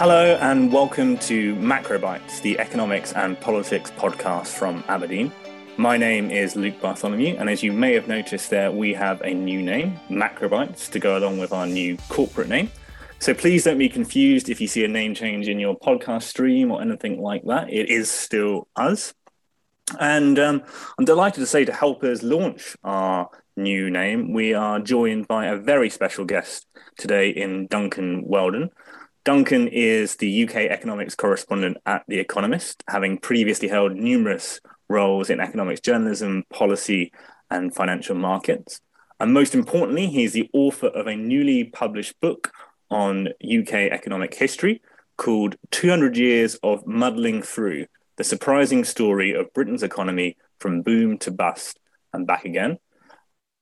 Hello, and welcome to Macrobytes, the economics and politics podcast from Aberdeen. My name is Luke Bartholomew, and as you may have noticed there, we have a new name, Macrobytes, to go along with our new corporate name. So please don't be confused if you see a name change in your podcast stream or anything like that. It is still us. And um, I'm delighted to say to help us launch our new name, we are joined by a very special guest today in Duncan Weldon. Duncan is the UK economics correspondent at The Economist, having previously held numerous roles in economics journalism, policy, and financial markets. And most importantly, he's the author of a newly published book on UK economic history called 200 Years of Muddling Through The Surprising Story of Britain's Economy from Boom to Bust and Back Again.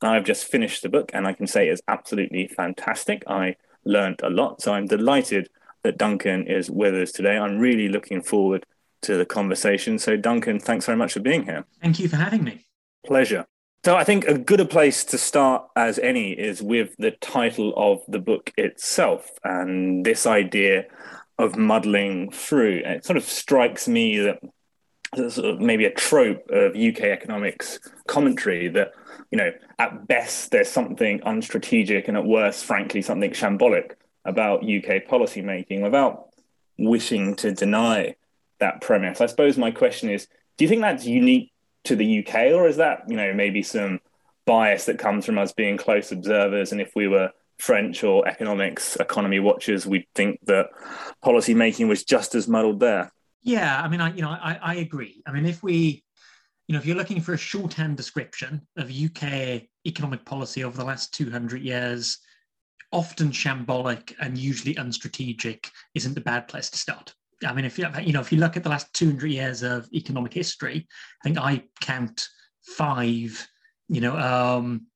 I've just finished the book and I can say it's absolutely fantastic. I learned a lot. So I'm delighted that Duncan is with us today. I'm really looking forward to the conversation. So, Duncan, thanks very much for being here. Thank you for having me. Pleasure. So, I think a good a place to start as any is with the title of the book itself and this idea of muddling through. it sort of strikes me that sort of maybe a trope of UK economics commentary that, you know, at best there's something unstrategic and at worst, frankly, something shambolic about UK policymaking without wishing to deny that premise. I suppose my question is do you think that's unique to the UK or is that, you know, maybe some bias that comes from us being close observers and if we were French or economics economy watchers, we'd think that policy making was just as muddled there. Yeah, I mean, I you know, I, I agree. I mean, if we, you know, if you're looking for a shorthand description of UK economic policy over the last 200 years, often shambolic and usually unstrategic isn't a bad place to start. I mean, if you you know if you look at the last 200 years of economic history, I think I count five, you know, um,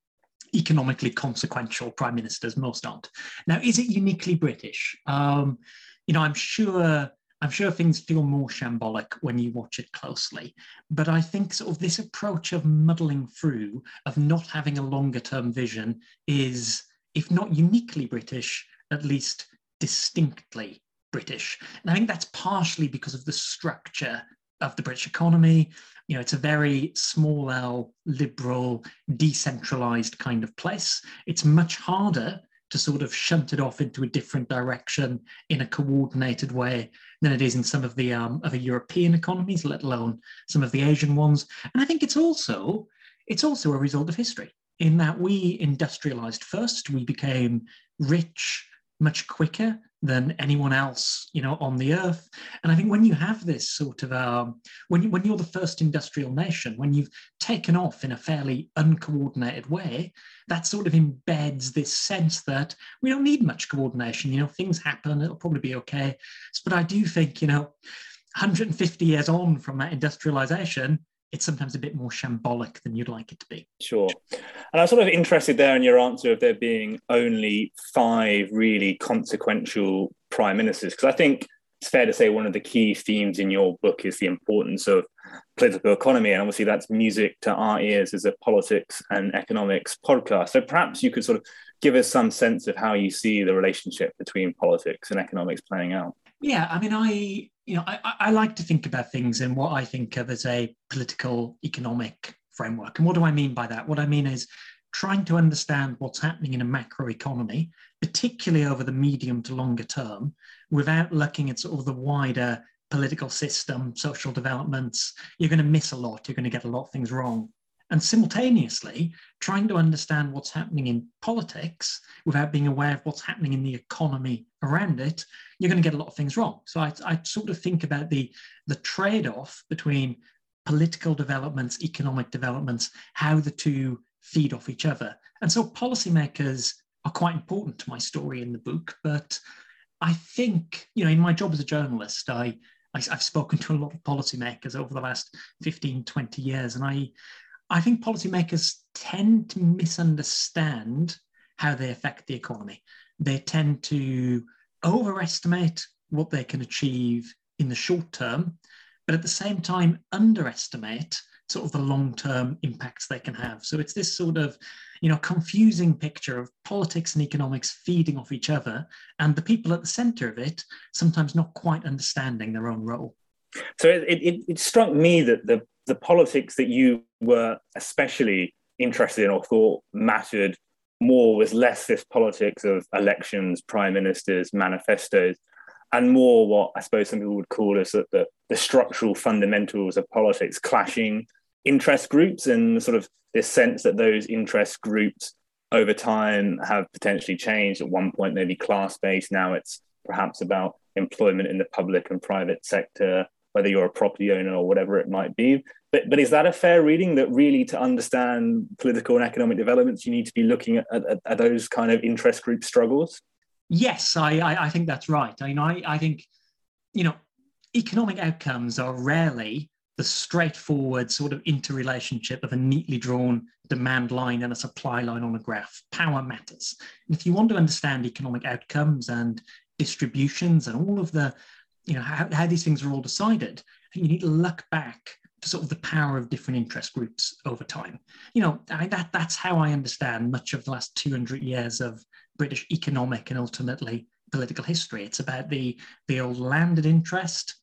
economically consequential prime ministers. Most aren't. Now, is it uniquely British? Um, you know, I'm sure. I'm sure things feel more shambolic when you watch it closely, but I think sort of this approach of muddling through, of not having a longer term vision, is if not uniquely British, at least distinctly British. And I think that's partially because of the structure of the British economy. You know, it's a very small L, liberal, decentralized kind of place. It's much harder to sort of shunt it off into a different direction in a coordinated way than it is in some of the um, other European economies, let alone some of the Asian ones. And I think it's also it's also a result of history in that we industrialized first. We became rich much quicker than anyone else, you know, on the earth. And I think when you have this sort of, um, when, you, when you're the first industrial nation, when you've taken off in a fairly uncoordinated way, that sort of embeds this sense that we don't need much coordination. You know, things happen, it'll probably be okay. But I do think, you know, 150 years on from that industrialization, it's sometimes a bit more shambolic than you'd like it to be. Sure. And I'm sort of interested there in your answer of there being only five really consequential prime ministers, because I think it's fair to say one of the key themes in your book is the importance of political economy. And obviously, that's music to our ears as a politics and economics podcast. So perhaps you could sort of give us some sense of how you see the relationship between politics and economics playing out. Yeah, I mean, I you know, I, I like to think about things in what I think of as a political economic framework. And what do I mean by that? What I mean is trying to understand what's happening in a macro economy, particularly over the medium to longer term, without looking at sort of the wider political system, social developments. You're going to miss a lot. You're going to get a lot of things wrong and simultaneously trying to understand what's happening in politics without being aware of what's happening in the economy around it, you're going to get a lot of things wrong. So I, I sort of think about the, the trade off between political developments, economic developments, how the two feed off each other. And so policymakers are quite important to my story in the book. But I think, you know, in my job as a journalist, I, I have spoken to a lot of policymakers over the last 15, 20 years, and I I think policymakers tend to misunderstand how they affect the economy. They tend to overestimate what they can achieve in the short term, but at the same time underestimate sort of the long-term impacts they can have. So it's this sort of, you know, confusing picture of politics and economics feeding off each other, and the people at the center of it sometimes not quite understanding their own role. So it, it, it struck me that the the politics that you were especially interested in or thought mattered more was less this politics of elections, prime ministers, manifestos, and more what I suppose some people would call as the, the, structural fundamentals of politics, clashing interest groups, and sort of this sense that those interest groups over time have potentially changed. At one point, maybe class based. Now it's perhaps about employment in the public and private sector, whether you're a property owner or whatever it might be. But, but is that a fair reading that really to understand political and economic developments, you need to be looking at, at, at those kind of interest group struggles? Yes, I, I, I think that's right. I mean, I, I think, you know, economic outcomes are rarely the straightforward sort of interrelationship of a neatly drawn demand line and a supply line on a graph. Power matters. And if you want to understand economic outcomes and distributions and all of the, you know, how, how these things are all decided, you need to look back to sort of the power of different interest groups over time. You know, I, that that's how I understand much of the last 200 years of British economic and ultimately political history. It's about the the old landed interest.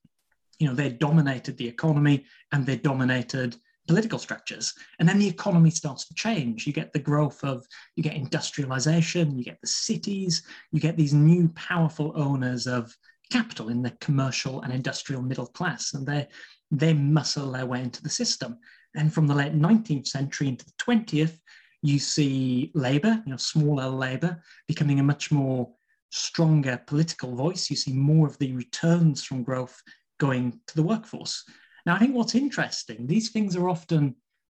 You know, they dominated the economy and they dominated political structures. And then the economy starts to change. You get the growth of, you get industrialization, you get the cities, you get these new powerful owners of capital in the commercial and industrial middle class. And they they muscle uh, their way into the system. And from the late 19th century into the 20th, you see Labour, you know, small L Labour, becoming a much more stronger political voice. You see more of the returns from growth going to the workforce. Now, I think what's interesting, these things are often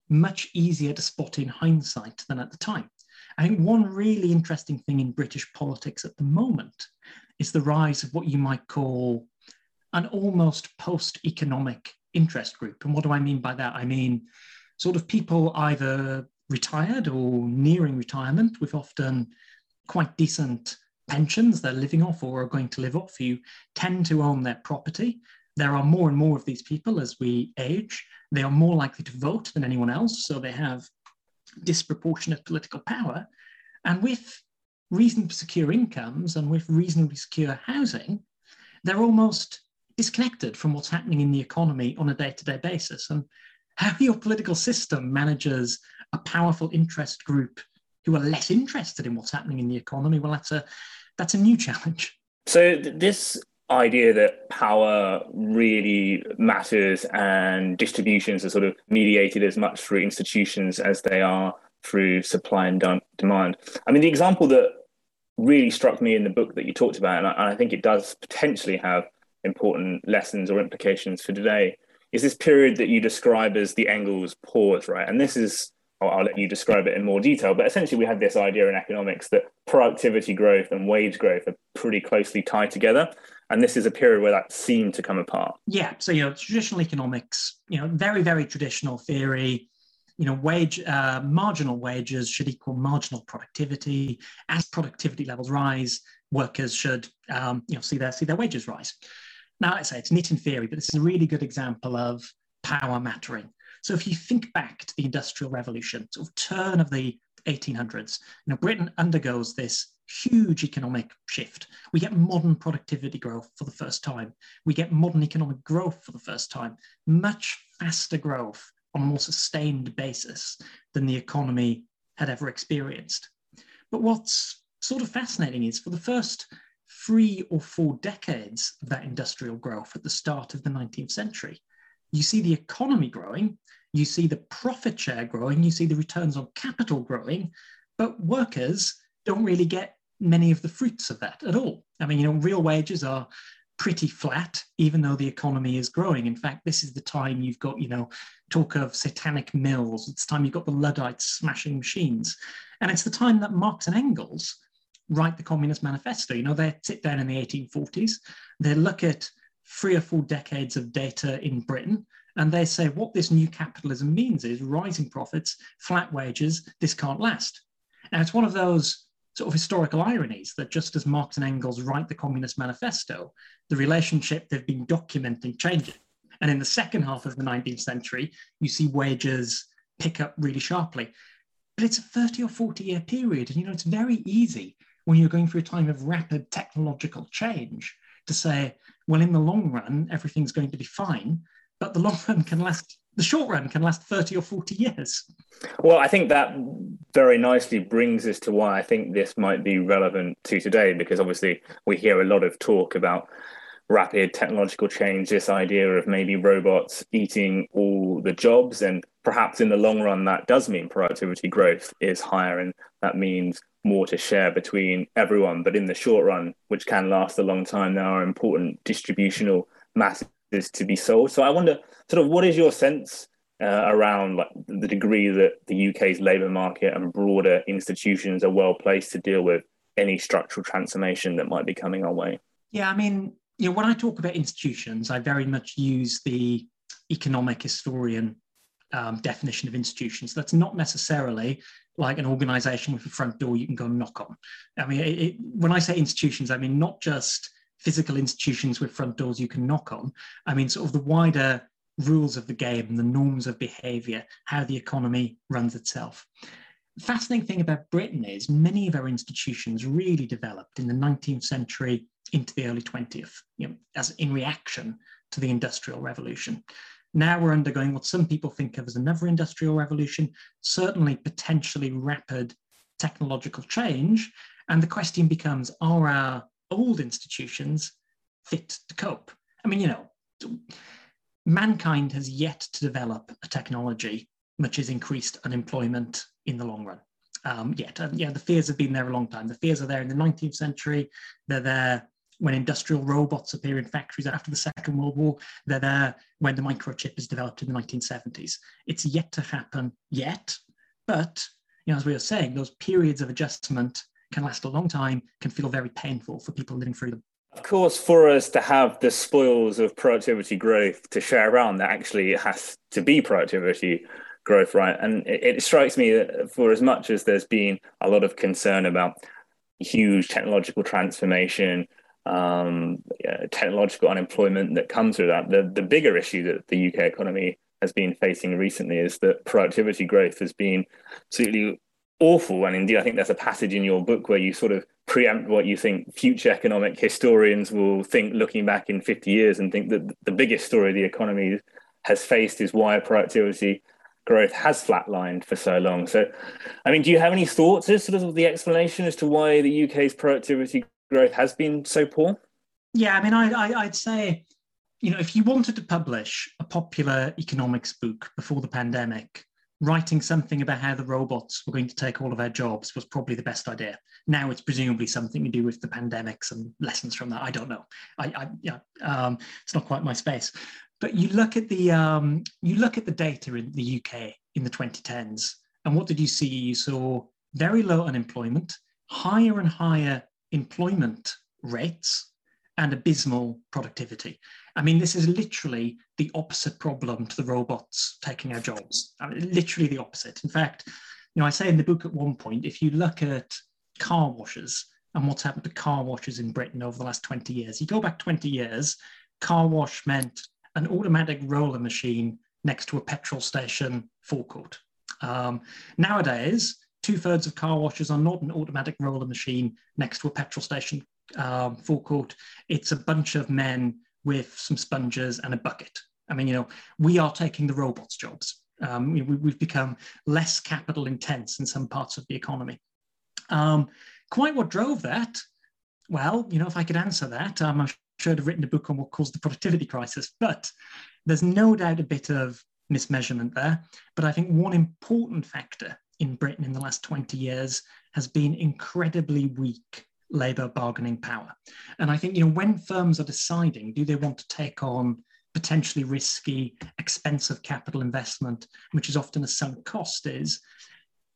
much easier to spot in hindsight than at the time. I think one really interesting thing in British politics at the moment is the rise of what you might call an almost post economic interest group. And what do I mean by that? I mean sort of people either retired or nearing retirement with often quite decent pensions they're living off or are going to live off who tend to own their property. There are more and more of these people as we age. They are more likely to vote than anyone else, so they have disproportionate political power. And with reasonably secure incomes and with reasonably secure housing, they're almost disconnected from what's happening in the economy on a day to day basis. And how your political system manages a powerful interest group who are less interested in what's happening in the economy, well, that's a, that's a new challenge. So, this idea that power really matters and distributions are sort of mediated as much through institutions as they are through supply and demand. I mean, the example that really struck me in the book that you talked about, and I, and I think it does potentially have important lessons or implications for today is this period that you describe as the Engels pause, right? And this is, I'll, let you describe it in more detail, but essentially we had this idea in economics that productivity growth and wage growth are pretty closely tied together. And this is a period where that seemed to come apart. Yeah. So, you know, traditional economics, you know, very, very traditional theory, you know, wage, uh, marginal wages should equal marginal productivity. As productivity levels rise, workers should, um, you know, see their, see their wages rise. Now, I say it's neat in theory, but this is a really good example of power mattering. So if you think back to the Industrial Revolution, sort of turn of the 1800s, you know, Britain undergoes this huge economic shift. We get modern productivity growth for the first time. We get modern economic growth for the first time, much faster growth on a more sustained basis than the economy had ever experienced. But what's sort of fascinating is for the first three or four decades of that industrial growth at the start of the 19th century. You see the economy growing, you see the profit share growing, you see the returns on capital growing, but workers don't really get many of the fruits of that at all. I mean, you know, real wages are pretty flat, even though the economy is growing. In fact, this is the time you've got, you know, talk of satanic mills. It's time you've got the Luddites smashing machines. And it's the time that Marx and Engels write the Communist Manifesto. You know, they sit down in the 1840s, they look at three or four decades of data in Britain, and they say what this new capitalism means is rising profits, flat wages, this can't last. Now, it's one of those sort of historical ironies that just as Marx and Engels write the Communist Manifesto, the relationship they've been documenting changes. And in the second half of the 19th century, you see wages pick up really sharply. But it's a 30 or 40 year period. And, you know, it's very easy when you're going through a time of rapid technological change to say, well, in the long run, everything's going to be fine. But the long run can last, the short run can last 30 or 40 years. Well, I think that very nicely brings us to why I think this might be relevant to today, because obviously we hear a lot of talk about rapid technological change, this idea of maybe robots eating all the jobs. And perhaps in the long run, that does mean productivity growth is higher. And that means more to share between everyone. But in the short run, which can last a long time, there are important distributional masses to be sold. So I wonder, sort of, what is your sense uh, around like the degree that the UK's labour market and broader institutions are well placed to deal with any structural transformation that might be coming our way? Yeah, I mean, you know, when I talk about institutions, I very much use the economic historian um, definition of institutions. That's not necessarily like an organization with a front door you can go knock on. I mean, it, when I say institutions, I mean not just physical institutions with front doors you can knock on. I mean, sort of the wider rules of the game the norms of behavior, how the economy runs itself. The fascinating thing about Britain is many of our institutions really developed in the 19th century into the early 20th, you know, as in reaction to the Industrial Revolution. Now we're undergoing what some people think of as another industrial revolution, certainly potentially rapid technological change. And the question becomes are our old institutions fit to cope? I mean, you know, mankind has yet to develop a technology which has increased unemployment in the long run. Um, yet, yeah, the fears have been there a long time. The fears are there in the 19th century. They're there when industrial robots appear in factories after the Second World War. They're there when the microchip is developed in the 1970s. It's yet to happen yet, but you know, as we were saying, those periods of adjustment can last a long time, can feel very painful for people living through them. Of course, for us to have the spoils of productivity growth to share around, that actually has to be productivity growth, right? And it, it strikes me that for as much as there's been a lot of concern about huge technological transformation, um, technological unemployment that comes with that. The, the bigger issue that the UK economy has been facing recently is that productivity growth has been absolutely awful. And indeed, I think there's a passage in your book where you sort of preempt what you think future economic historians will think looking back in 50 years and think that the biggest story the economy has faced is why productivity growth has flatlined for so long. So, I mean, do you have any thoughts as sort of the explanation as to why the UK's productivity growth has been so poor? Yeah, I mean, I, I, I'd say, you know, if you wanted to publish a popular economics book before the pandemic, writing something about how the robots were going to take all of our jobs was probably the best idea. Now it's presumably something to do with the pandemics and lessons from that. I don't know. I, I yeah, um, it's not quite my space. But you look at the um, you look at the data in the UK in the 2010s, and what did you see? You saw very low unemployment, higher and higher employment rates and abysmal productivity. I mean, this is literally the opposite problem to the robots taking our jobs. I mean, literally the opposite. In fact, you know, I say in the book at one point, if you look at car washes and what's happened to car washes in Britain over the last 20 years, you go back 20 years, car wash meant an automatic roller machine next to a petrol station forecourt. Um, nowadays, two thirds of car washes are not an automatic roller machine next to a petrol station um, forecourt. It's a bunch of men with some sponges and a bucket. I mean, you know, we are taking the robots' jobs. Um, we, have become less capital intense in some parts of the economy. Um, quite what drove that? Well, you know, if I could answer that, um, I'm sure I'd have written a book on what caused the productivity crisis. But there's no doubt a bit of mismeasurement there. But I think one important factor in Britain in the last 20 years has been incredibly weak labour bargaining power. And I think, you know, when firms are deciding, do they want to take on potentially risky, expensive capital investment, which is often a sunk cost, is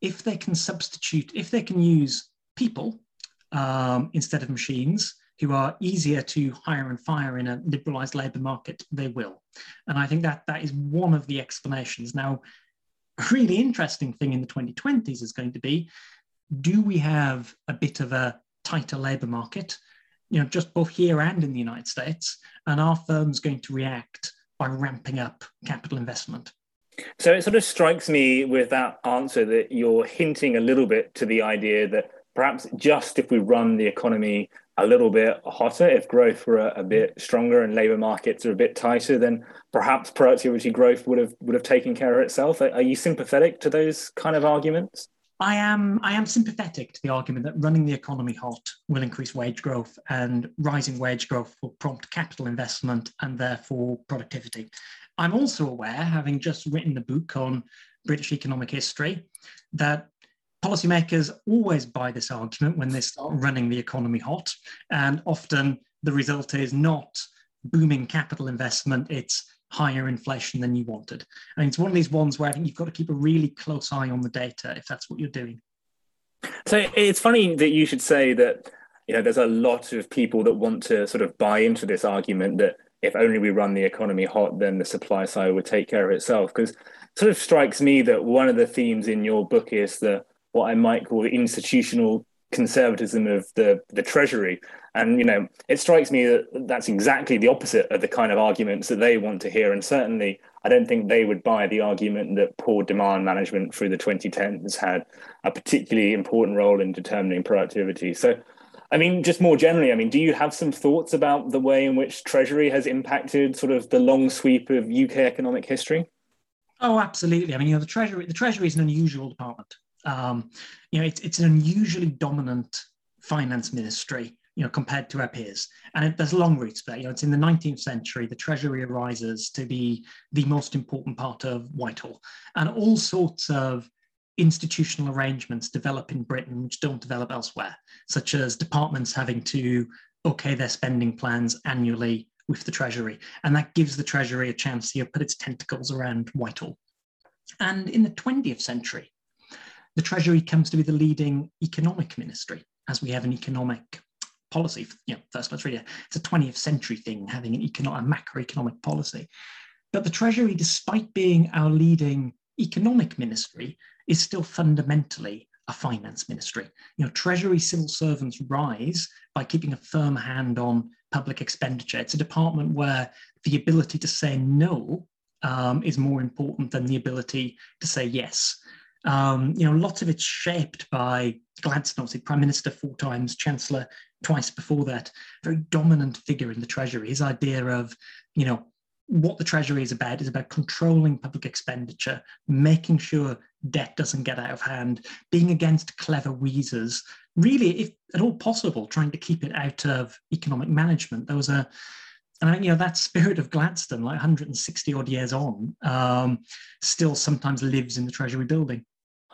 if they can substitute, if they can use people um, instead of machines who are easier to hire and fire in a liberalized labor market, they will. And I think that that is one of the explanations. Now, a really interesting thing in the 2020s is going to be do we have a bit of a tighter labor market, you know, just both here and in the United States? And our firms going to react by ramping up capital investment. So it sort of strikes me with that answer that you're hinting a little bit to the idea that perhaps just if we run the economy a little bit hotter, if growth were a, a bit stronger and labour markets are a bit tighter, then perhaps productivity growth would have would have taken care of itself. Are, are you sympathetic to those kind of arguments? I am I am sympathetic to the argument that running the economy hot will increase wage growth and rising wage growth will prompt capital investment and therefore productivity. I'm also aware, having just written the book on British economic history, that policymakers always buy this argument when they start running the economy hot. And often the result is not booming capital investment, it's higher inflation than you wanted. Mean, it's one of these ones where I think you've got to keep a really close eye on the data if that's what you're doing. So it's funny that you should say that, you know, there's a lot of people that want to sort of buy into this argument that if only we run the economy hot, then the supply side would take care of itself. Because sort of strikes me that one of the themes in your book is the what I might call the institutional conservatism of the the treasury. And you know it strikes me that that's exactly the opposite of the kind of arguments that they want to hear. And certainly i don't think they would buy the argument that poor demand management through the 2010s had a particularly important role in determining productivity. So i mean just more generally i mean do you have some thoughts about the way in which treasury has impacted sort of the long sweep of uk economic history? Oh absolutely. I mean you know the treasury the treasury is an unusual department um, you know, it's, it's an unusually dominant finance ministry, you know, compared to our peers. And it, there's long roots there. You know, it's in the 19th century, the Treasury arises to be the most important part of Whitehall. And all sorts of institutional arrangements develop in Britain which don't develop elsewhere, such as departments having to okay their spending plans annually with the Treasury. And that gives the Treasury a chance to put its tentacles around Whitehall. And in the 20th century, the Treasury comes to be the leading economic ministry, as we have an economic policy. You know, first let's read it. It's a 20th century thing, having an economic, a macroeconomic policy. But the Treasury, despite being our leading economic ministry, is still fundamentally a finance ministry. You know, Treasury civil servants rise by keeping a firm hand on public expenditure. It's a department where the ability to say no um, is more important than the ability to say yes. Um, you know, lots of it's shaped by Gladstone, obviously Prime Minister four times, Chancellor twice before that, very dominant figure in the Treasury. His idea of, you know, what the Treasury is about is about controlling public expenditure, making sure debt doesn't get out of hand, being against clever wheezers, really, if at all possible, trying to keep it out of economic management. There was a and you know that spirit of Gladstone, like 160 odd years on, um, still sometimes lives in the Treasury building.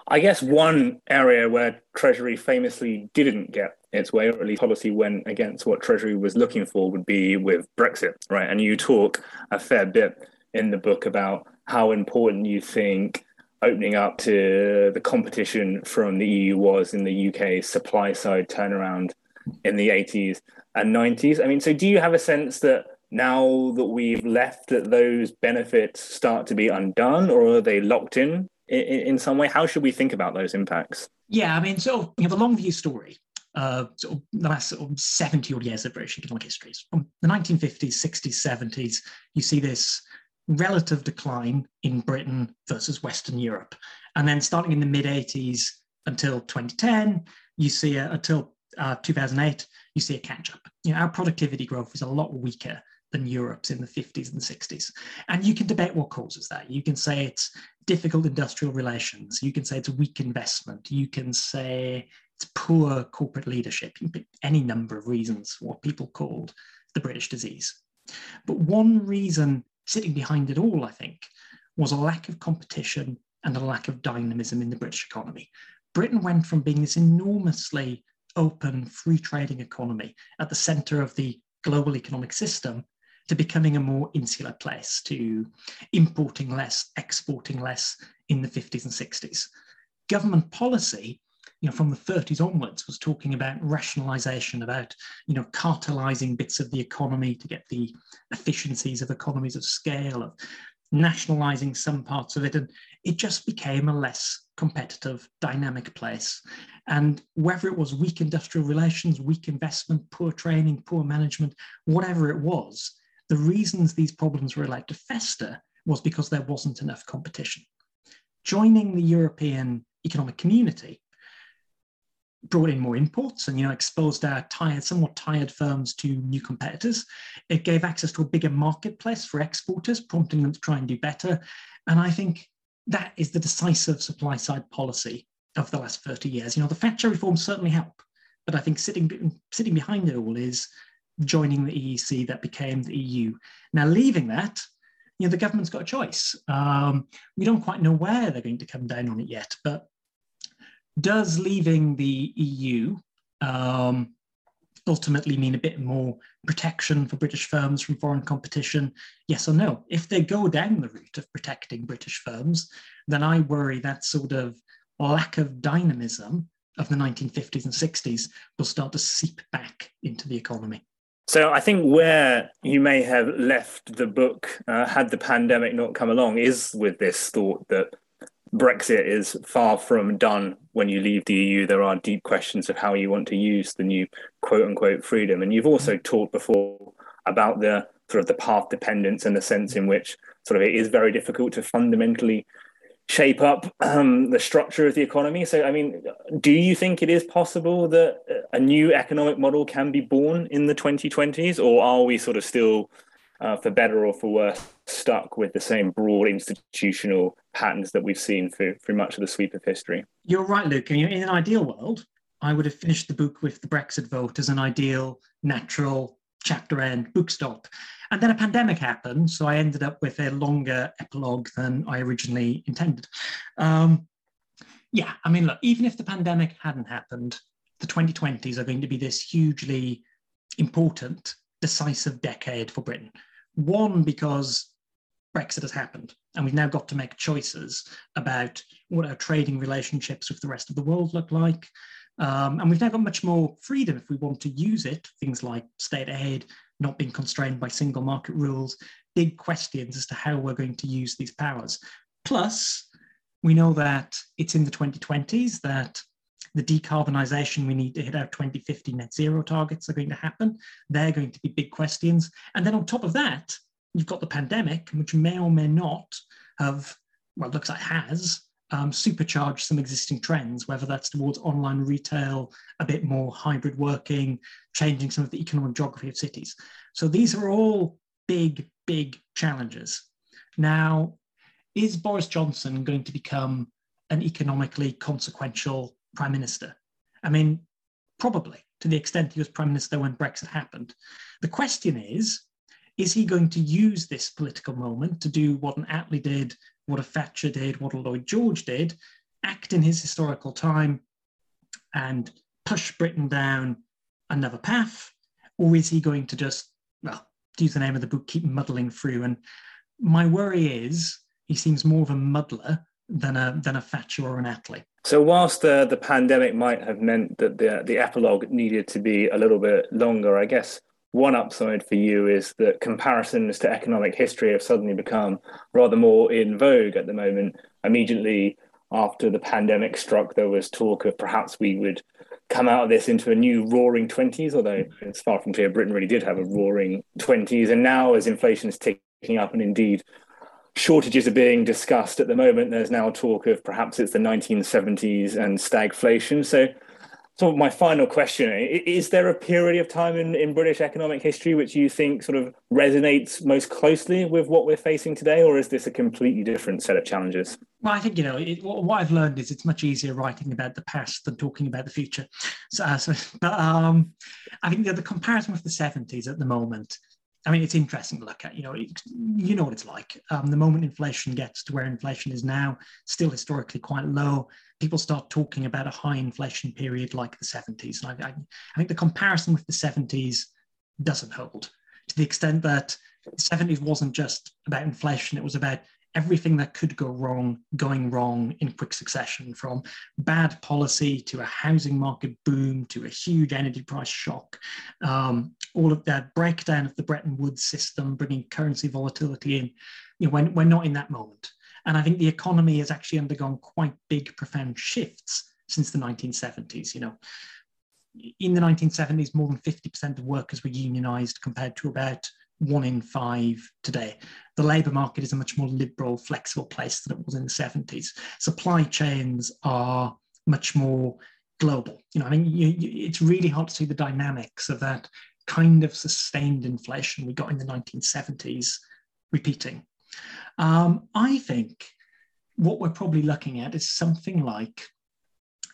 I guess one area where Treasury famously didn't get its way, or at least policy went against what Treasury was looking for, would be with Brexit, right? And you talk a fair bit in the book about how important you think opening up to the competition from the EU was in the UK supply side turnaround in the 80s and 90s. I mean, so do you have a sense that now that we've left that those benefits start to be undone or are they locked in in, some way? How should we think about those impacts? Yeah, I mean, so you have a long view story. Uh, sort of the last sort of 70 odd years of British economic history. From the 1950s, 60s, 70s, you see this relative decline in Britain versus Western Europe. And then starting in the mid 80s until 2010, you see a, until uh, 2008, you see a catch up. You know, our productivity growth is a lot weaker than Europe's in the 50s and 60s. And you can debate what causes that. You can say it's difficult industrial relations. You can say it's weak investment. You can say it's poor corporate leadership. You can pick any number of reasons what people called the British disease. But one reason sitting behind it all, I think, was a lack of competition and a lack of dynamism in the British economy. Britain went from being this enormously open, free trading economy at the center of the global economic system to becoming a more insular place, to importing less, exporting less in the 50s and 60s. Government policy, you know, from the 30s onwards, was talking about rationalization, about, you know, cartelizing bits of the economy to get the efficiencies of economies of scale, of nationalizing some parts of it. And it just became a less competitive, dynamic place. And whether it was weak industrial relations, weak investment, poor training, poor management, whatever it was, the reasons these problems were allowed to fester was because there wasn't enough competition. Joining the European Economic Community brought in more imports and you know exposed our tired somewhat tired firms to new competitors. It gave access to a bigger marketplace for exporters prompting them to try and do better. And i think that is the decisive supply side policy of the last 30 years. You know the thatcher reforms certainly help but i think sitting sitting behind it all is joining the eec that became the eu now leaving that you know the government's got a choice um, we don't quite know where they're going to come down on it yet but does leaving the EU um, ultimately mean a bit more protection for British firms from foreign competition? Yes or no? If they go down the route of protecting British firms, then I worry that sort of lack of dynamism of the 1950s and 60s will start to seep back into the economy. So I think where you may have left the book, uh, had the pandemic not come along, is with this thought that Brexit is far from done when you leave the EU. There are deep questions of how you want to use the new quote unquote freedom. And you've also talked before about the sort of the path dependence and the sense in which sort of it is very difficult to fundamentally shape up um, the structure of the economy. So, I mean, do you think it is possible that a new economic model can be born in the 2020s, or are we sort of still uh, for better or for worse, stuck with the same broad institutional patterns that we've seen through, through much of the sweep of history. You're right, Luke. In an ideal world, I would have finished the book with the Brexit vote as an ideal, natural chapter end book stop. And then a pandemic happened, so I ended up with a longer epilogue than I originally intended. Um, yeah, I mean, look, even if the pandemic hadn't happened, the 2020s are going to be this hugely important, decisive decade for Britain. One, because Brexit has happened, and we've now got to make choices about what our trading relationships with the rest of the world look like. Um, and we've now got much more freedom if we want to use it, things like state aid, not being constrained by single market rules, big questions as to how we're going to use these powers. Plus, we know that it's in the 2020s that the decarbonisation we need to hit our 2050 net zero targets are going to happen. They're going to be big questions. And then on top of that, you've got the pandemic, which may or may not have, well, looks like has um, supercharged some existing trends, whether that's towards online retail, a bit more hybrid working, changing some of the economic geography of cities. So these are all big, big challenges. Now, is Boris Johnson going to become an economically consequential prime minister? I mean, probably to the extent he was prime minister when Brexit happened. The question is, is he going to use this political moment to do what an Attlee did, what a Thatcher did, what a Lloyd George did, act in his historical time and push Britain down another path? Or is he going to just, well, to use the name of the book, keep muddling through? And my worry is he seems more of a muddler than a than a Thatcher or an Attlee. So whilst the the pandemic might have meant that the the epilogue needed to be a little bit longer, I guess one upside for you is that comparisons to economic history have suddenly become rather more in vogue at the moment. Immediately after the pandemic struck, there was talk of perhaps we would come out of this into a new roaring 20s, although it's far from clear Britain really did have a roaring 20s. And now, as inflation is ticking up, and indeed shortages are being discussed at the moment, there's now talk of perhaps it's the 1970s and stagflation. So so my final question is there a period of time in, in british economic history which you think sort of resonates most closely with what we're facing today or is this a completely different set of challenges well i think you know it, what i've learned is it's much easier writing about the past than talking about the future so, uh, so but um, i think the, the comparison with the 70s at the moment I mean, it's interesting to look at. You know, it, you know what it's like. Um, the moment inflation gets to where inflation is now, still historically quite low, people start talking about a high inflation period like the 70s. And I, I, I think the comparison with the 70s doesn't hold to the extent that the 70s wasn't just about inflation; it was about everything that could go wrong going wrong in quick succession from bad policy to a housing market boom to a huge energy price shock. Um, all of that breakdown of the bretton woods system bringing currency volatility in. You know, we're, we're not in that moment and i think the economy has actually undergone quite big profound shifts since the 1970s you know in the 1970s more than 50% of workers were unionized compared to about one in five today. The labour market is a much more liberal, flexible place than it was in the 70s. Supply chains are much more global. You know, I mean, you, you, it's really hard to see the dynamics of that kind of sustained inflation we got in the 1970s repeating. Um, I think what we're probably looking at is something like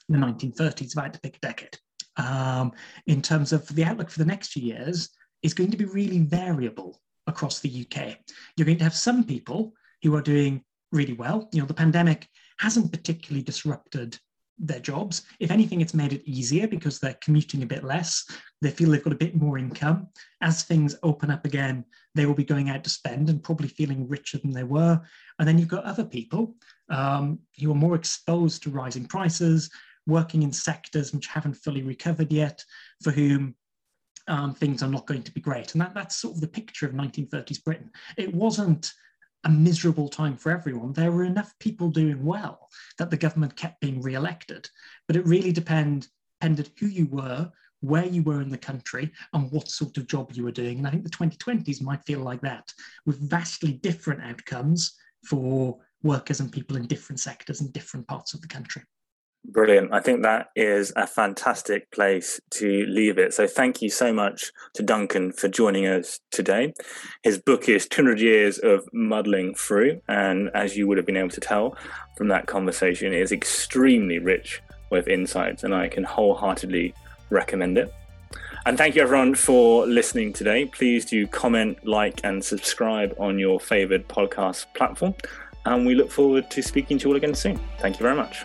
the 1930s, if I had to pick a decade. Um, in terms of the outlook for the next few years, is going to be really variable across the UK. You're going to have some people who are doing really well. You know, the pandemic hasn't particularly disrupted their jobs. If anything, it's made it easier because they're commuting a bit less. They feel they've got a bit more income. As things open up again, they will be going out to spend and probably feeling richer than they were. And then you've got other people um, who are more exposed to rising prices, working in sectors which haven't fully recovered yet, for whom um, things are not going to be great. And that, that's sort of the picture of 1930s Britain. It wasn't a miserable time for everyone. There were enough people doing well that the government kept being re-elected. But it really depend, depended who you were, where you were in the country, and what sort of job you were doing. And I think the 2020s might feel like that, with vastly different outcomes for workers and people in different sectors and different parts of the country. Brilliant. I think that is a fantastic place to leave it. So thank you so much to Duncan for joining us today. His book is 200 Years of Muddling Through. And as you would have been able to tell from that conversation, it is extremely rich with insights, and I can wholeheartedly recommend it. And thank you everyone for listening today. Please do comment, like, and subscribe on your favorite podcast platform. And we look forward to speaking to you all again soon. Thank you very much.